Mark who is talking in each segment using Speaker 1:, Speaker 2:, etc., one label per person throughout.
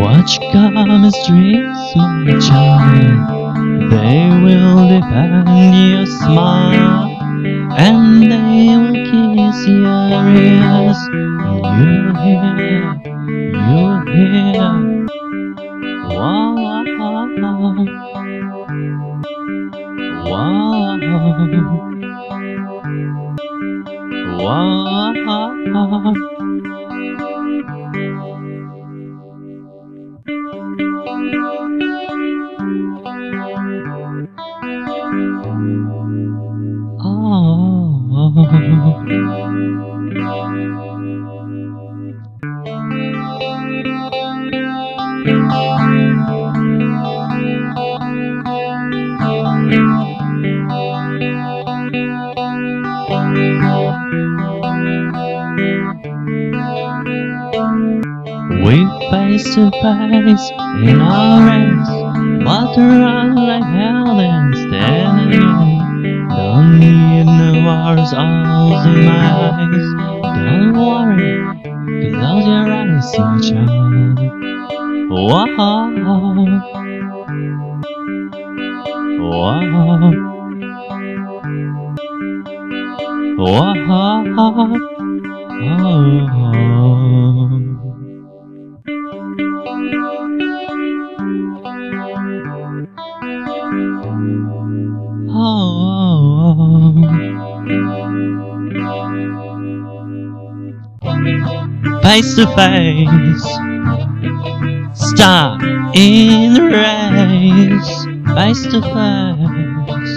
Speaker 1: Such chemistries, my child. They will defend your smile, and they will kiss your ears. You hear, you hear. Wow, wow, wow. We face to face in our race, but run like hell and in my eyes. Don't worry, close your eyes, my child. Whoa, whoa, whoa, oh. Face to face, stuck in the race. Face to face,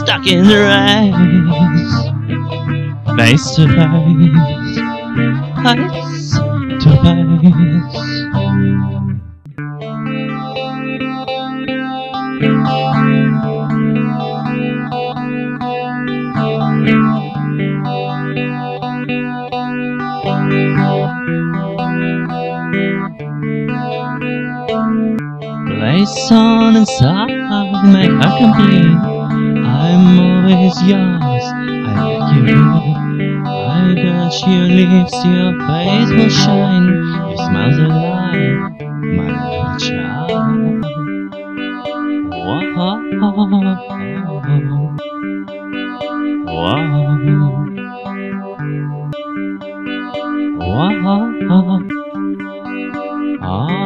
Speaker 1: stuck in the race. Face to face, face to face. Place on inside, make her complete. I'm always yours, I like you. I touch your lips, your face will shine. Your smile so light, my little child. Whoa. Whoa. Wow.